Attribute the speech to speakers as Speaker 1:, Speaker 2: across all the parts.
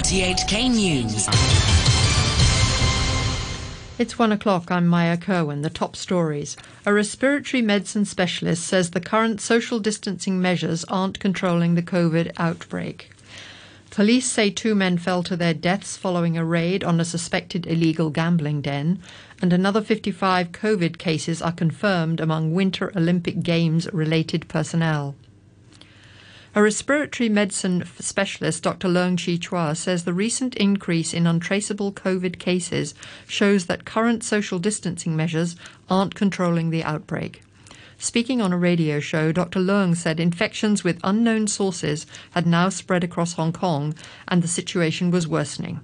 Speaker 1: RTHK News.
Speaker 2: It's one o'clock. I'm Maya Kerwin. The top stories. A respiratory medicine specialist says the current social distancing measures aren't controlling the COVID outbreak. Police say two men fell to their deaths following a raid on a suspected illegal gambling den, and another 55 COVID cases are confirmed among Winter Olympic Games related personnel. A respiratory medicine specialist, Dr. Leung Chi Chiu, says the recent increase in untraceable COVID cases shows that current social distancing measures aren't controlling the outbreak. Speaking on a radio show, Dr. Leung said infections with unknown sources had now spread across Hong Kong and the situation was worsening.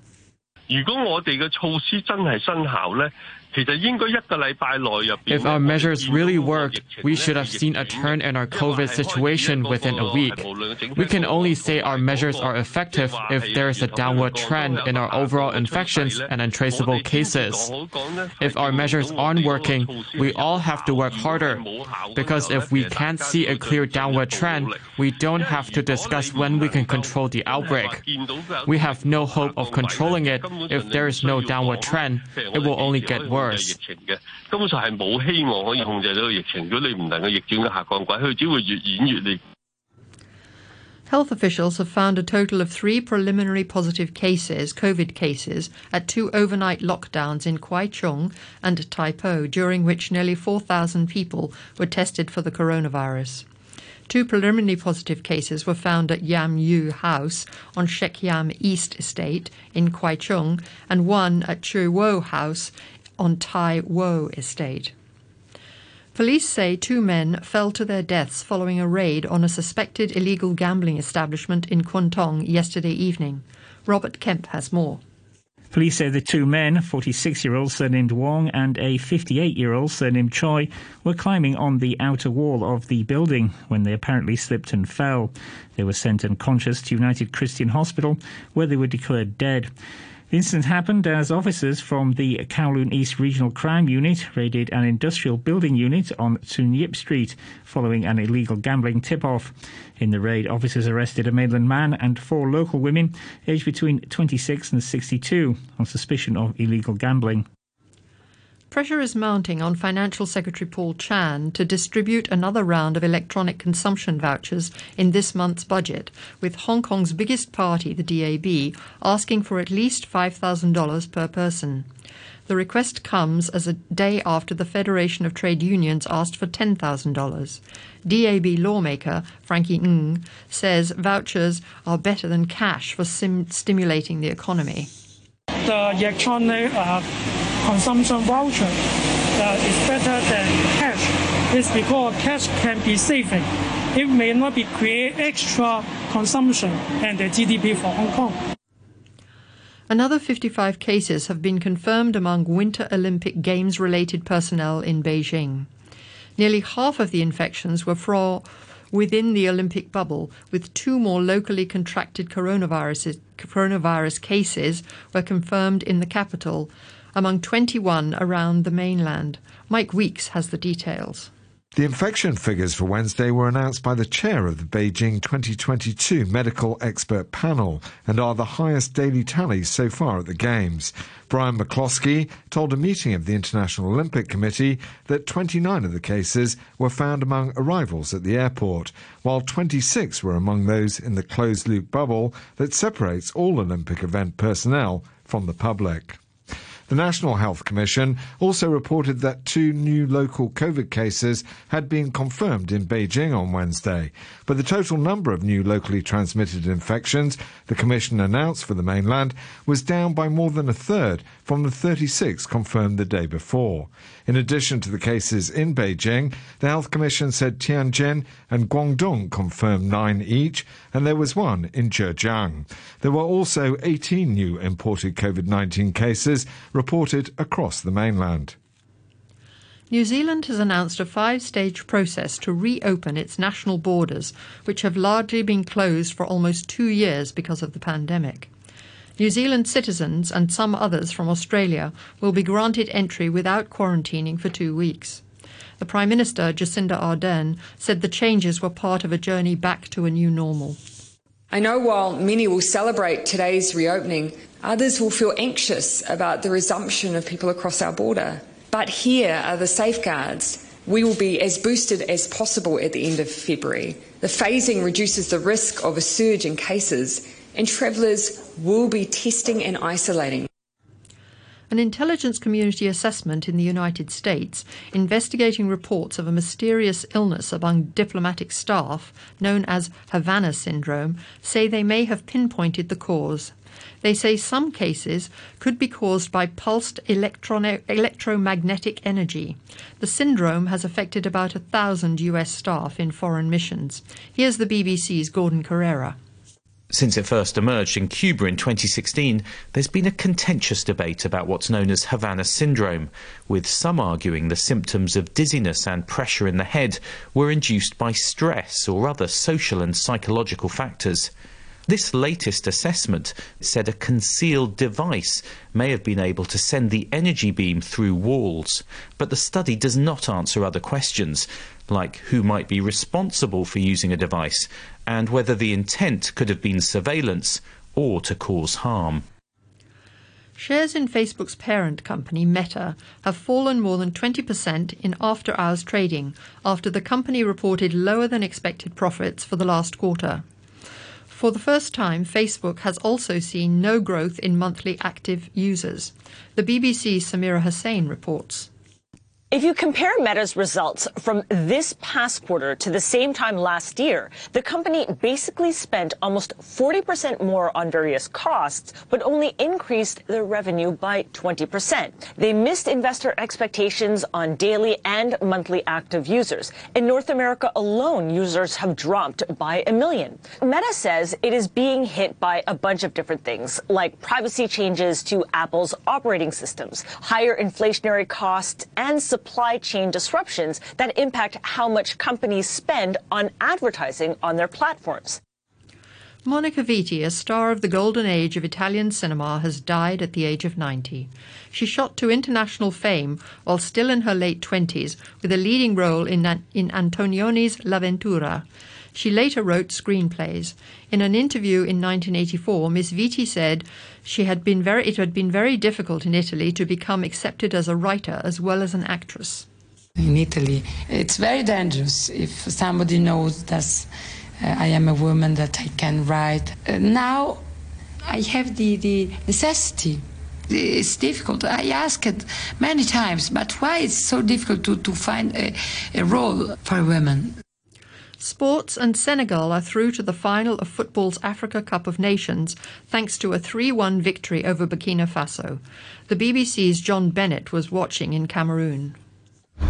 Speaker 3: 如果我哋嘅措施真係生效呢，
Speaker 4: ，if our measures really worked, we should have seen a turn in our COVID situation within a week. We can only say our measures are effective if there is a downward trend in our overall infections and untraceable cases. If our measures aren't working, we all have to work harder. Because if we can't see a clear downward trend, we don't have to discuss when we can control the outbreak. We have no hope of controlling it if there is no downward trend. It will only get worse.
Speaker 3: 疫情嘅根本上系冇希望可以控制到个疫情。如果你唔能够逆转嘅下降轨，佢只会越演越烈。
Speaker 2: Health officials have found a total of three preliminary positive cases, COVID cases, at two overnight lockdowns in Kwai Chung and Tai Po, during which nearly 4,000 people were tested for the coronavirus. Two preliminary positive cases were found at Yam Yu House on Shek Yam East Estate in Kwai Chung and one at Chui Wo House on Tai Wo estate. Police say two men fell to their deaths following a raid on a suspected illegal gambling establishment in Kwun Tong yesterday evening. Robert Kemp has more.
Speaker 5: Police say the two men, 46 year old surnamed Wong and a 58 year old surnamed Choi, were climbing on the outer wall of the building when they apparently slipped and fell. They were sent unconscious to United Christian Hospital, where they were declared dead. The incident happened as officers from the Kowloon East Regional Crime Unit raided an industrial building unit on Tsun Yip Street following an illegal gambling tip-off. In the raid, officers arrested a mainland man and four local women aged between 26 and 62 on suspicion of illegal gambling.
Speaker 2: Pressure is mounting on Financial Secretary Paul Chan to distribute another round of electronic consumption vouchers in this month's budget, with Hong Kong's biggest party, the DAB, asking for at least $5,000 per person. The request comes as a day after the Federation of Trade Unions asked for $10,000. DAB lawmaker Frankie Ngan says vouchers are better than cash for sim- stimulating the economy.
Speaker 6: The electronic uh consumption voucher uh, is better than cash is because cash can be saving. It may not be create extra consumption and the GDP for Hong Kong.
Speaker 2: Another 55 cases have been confirmed among Winter Olympic Games related personnel in Beijing. Nearly half of the infections were from within the Olympic bubble, with two more locally contracted coronavirus cases were confirmed in the capital, among 21 around the mainland. Mike Weeks has the details.
Speaker 7: The infection figures for Wednesday were announced by the chair of the Beijing 2022 Medical Expert Panel and are the highest daily tallies so far at the Games. Brian McCloskey told a meeting of the International Olympic Committee that 29 of the cases were found among arrivals at the airport, while 26 were among those in the closed loop bubble that separates all Olympic event personnel from the public. The National Health Commission also reported that two new local COVID cases had been confirmed in Beijing on Wednesday. But the total number of new locally transmitted infections the Commission announced for the mainland was down by more than a third from the 36 confirmed the day before. In addition to the cases in Beijing, the Health Commission said Tianjin and Guangdong confirmed nine each, and there was one in Zhejiang. There were also 18 new imported COVID 19 cases reported across the mainland.
Speaker 2: New Zealand has announced a five stage process to reopen its national borders, which have largely been closed for almost two years because of the pandemic. New Zealand citizens and some others from Australia will be granted entry without quarantining for two weeks. The Prime Minister, Jacinda Ardern, said the changes were part of a journey back to a new normal.
Speaker 1: I know while many will celebrate today's reopening, others will feel anxious about the resumption of people across our border. But here are the safeguards. We will be as boosted as possible at the end of February. The phasing reduces the risk of a surge in cases, and travellers will be testing and isolating.
Speaker 2: An intelligence community assessment in the United States investigating reports of a mysterious illness among diplomatic staff known as Havana syndrome say they may have pinpointed the cause. They say some cases could be caused by pulsed electromagnetic energy. The syndrome has affected about a thousand US staff in foreign missions. Here's the BBC's Gordon Corera.
Speaker 8: Since it first emerged in Cuba in 2016, there's been a contentious debate about what's known as Havana syndrome, with some arguing the symptoms of dizziness and pressure in the head were induced by stress or other social and psychological factors. This latest assessment said a concealed device may have been able to send the energy beam through walls, but the study does not answer other questions, like who might be responsible for using a device and whether the intent could have been surveillance or to cause harm.
Speaker 2: Shares in Facebook's parent company, Meta, have fallen more than 20% in after hours trading after the company reported lower than expected profits for the last quarter. For the first time, Facebook has also seen no growth in monthly active users. The BBC's Samira Hussain reports.
Speaker 9: If you compare Meta's results from this past quarter to the same time last year, the company basically spent almost 40% more on various costs, but only increased their revenue by 20%. They missed investor expectations on daily and monthly active users. In North America alone, users have dropped by a million. Meta says it is being hit by a bunch of different things, like privacy changes to Apple's operating systems, higher inflationary costs, and supply chain disruptions that impact how much companies spend on advertising on their platforms.
Speaker 2: Monica Vitti, a star of the golden age of Italian cinema, has died at the age of 90. She shot to international fame while still in her late 20s with a leading role in, in Antonioni's L'Avventura. She later wrote screenplays. In an interview in 1984, Miss Vitti said she had been very, it had been very difficult in Italy to become accepted as a writer as well as an actress.
Speaker 10: In Italy, it's very dangerous if somebody knows that uh, I am a woman, that I can write. Uh, now I have the, the necessity it's difficult. I asked many times, but why it's so difficult to, to find a, a role for women?
Speaker 2: Sports and Senegal are through to the final of football's Africa Cup of Nations thanks to a 3 1 victory over Burkina Faso. The BBC's John Bennett was watching in Cameroon.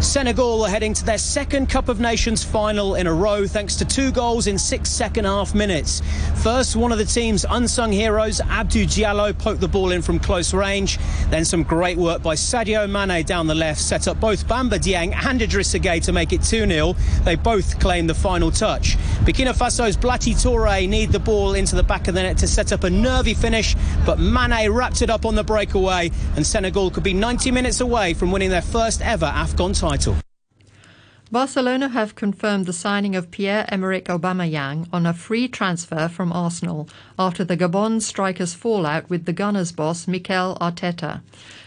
Speaker 11: Senegal are heading to their second Cup of Nations final in a row thanks to two goals in six second half minutes. First, one of the team's unsung heroes, Abdou Diallo, poked the ball in from close range. Then some great work by Sadio Mane down the left set up both Bamba Dieng and Idrissa Gueye to make it 2-0. They both claimed the final touch. Burkina Faso's Blati Touré need the ball into the back of the net to set up a nervy finish, but Mane wrapped it up on the breakaway and Senegal could be 90 minutes away from winning their first ever AFCON title.
Speaker 2: Barcelona have confirmed the signing of Pierre-Emerick Aubameyang on a free transfer from Arsenal after the Gabon striker's fallout with the Gunners boss Mikel Arteta.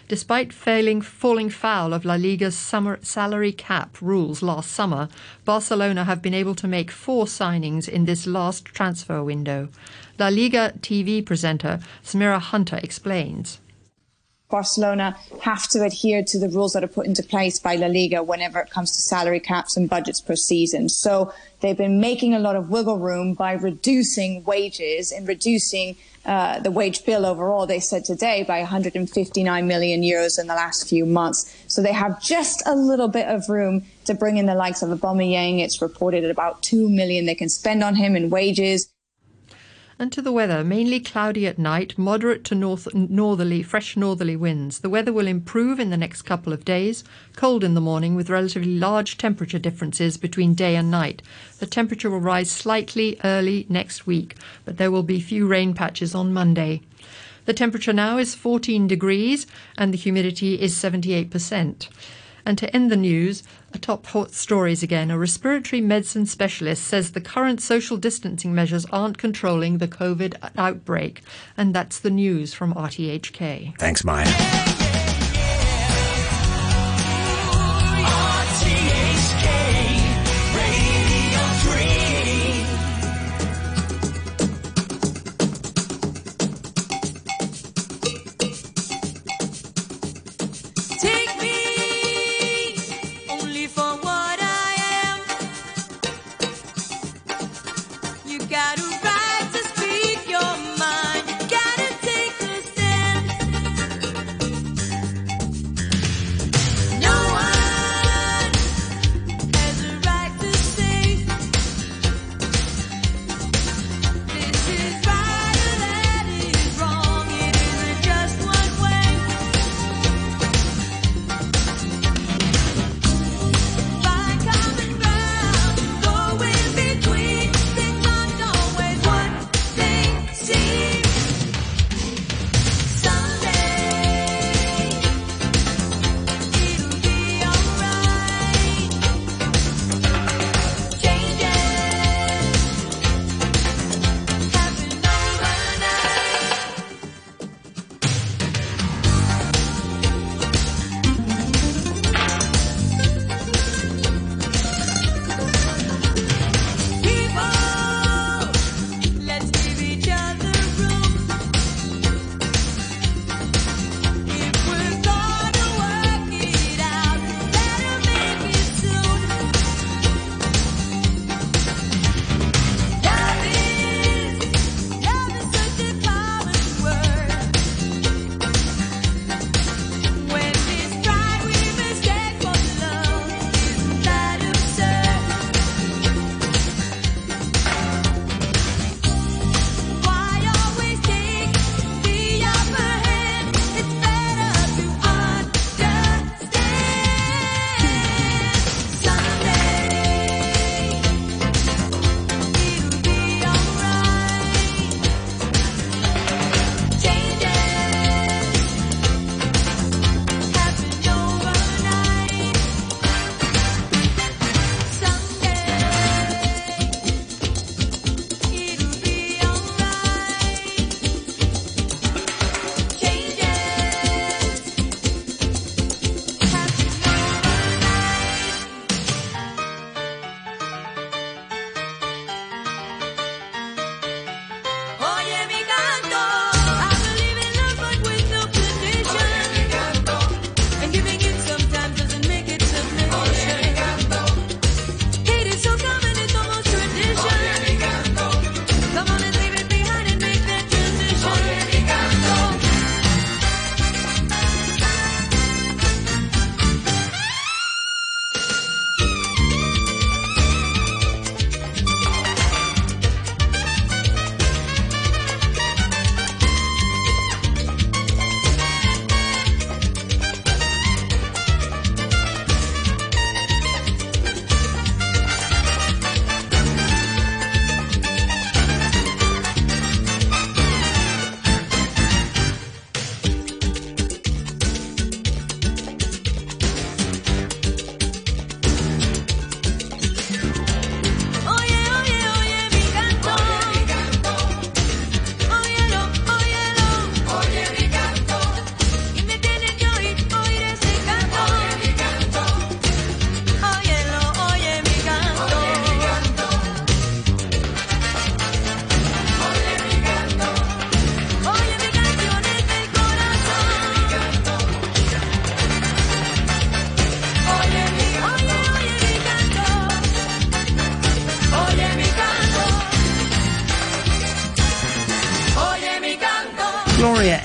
Speaker 2: Despite failing, falling foul of La Liga's summer salary cap rules last summer, Barcelona have been able to make four signings in this last transfer window. La Liga TV presenter Samira Hunter explains.
Speaker 12: Barcelona have to adhere to the rules that are put into place by La Liga whenever it comes to salary caps and budgets per season. So they've been making a lot of wiggle room by reducing wages and reducing uh, the wage bill overall, they said today, by 159 million euros in the last few months. So they have just a little bit of room to bring in the likes of Aubameyang. It's reported at about 2 million they can spend on him in wages.
Speaker 2: And to the weather, mainly cloudy at night, moderate to north, northerly, fresh northerly winds. The weather will improve in the next couple of days. Cold in the morning with relatively large temperature differences between day and night. The temperature will rise slightly early next week, but there will be few rain patches on Monday. The temperature now is 14 degrees and the humidity is 78%. And to end the news, a top hot stories again. A respiratory medicine specialist says the current social distancing measures aren't controlling the COVID outbreak. And that's the news from RTHK.
Speaker 13: Thanks, Maya.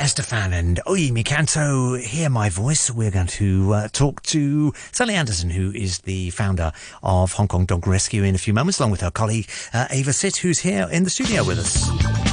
Speaker 13: Estefan and Oye Mi Canto, hear my voice. We're going to uh, talk to Sally Anderson, who is the founder of Hong Kong Dog Rescue, in a few moments, along with her colleague uh, Ava Sitt, who's here in the studio with us.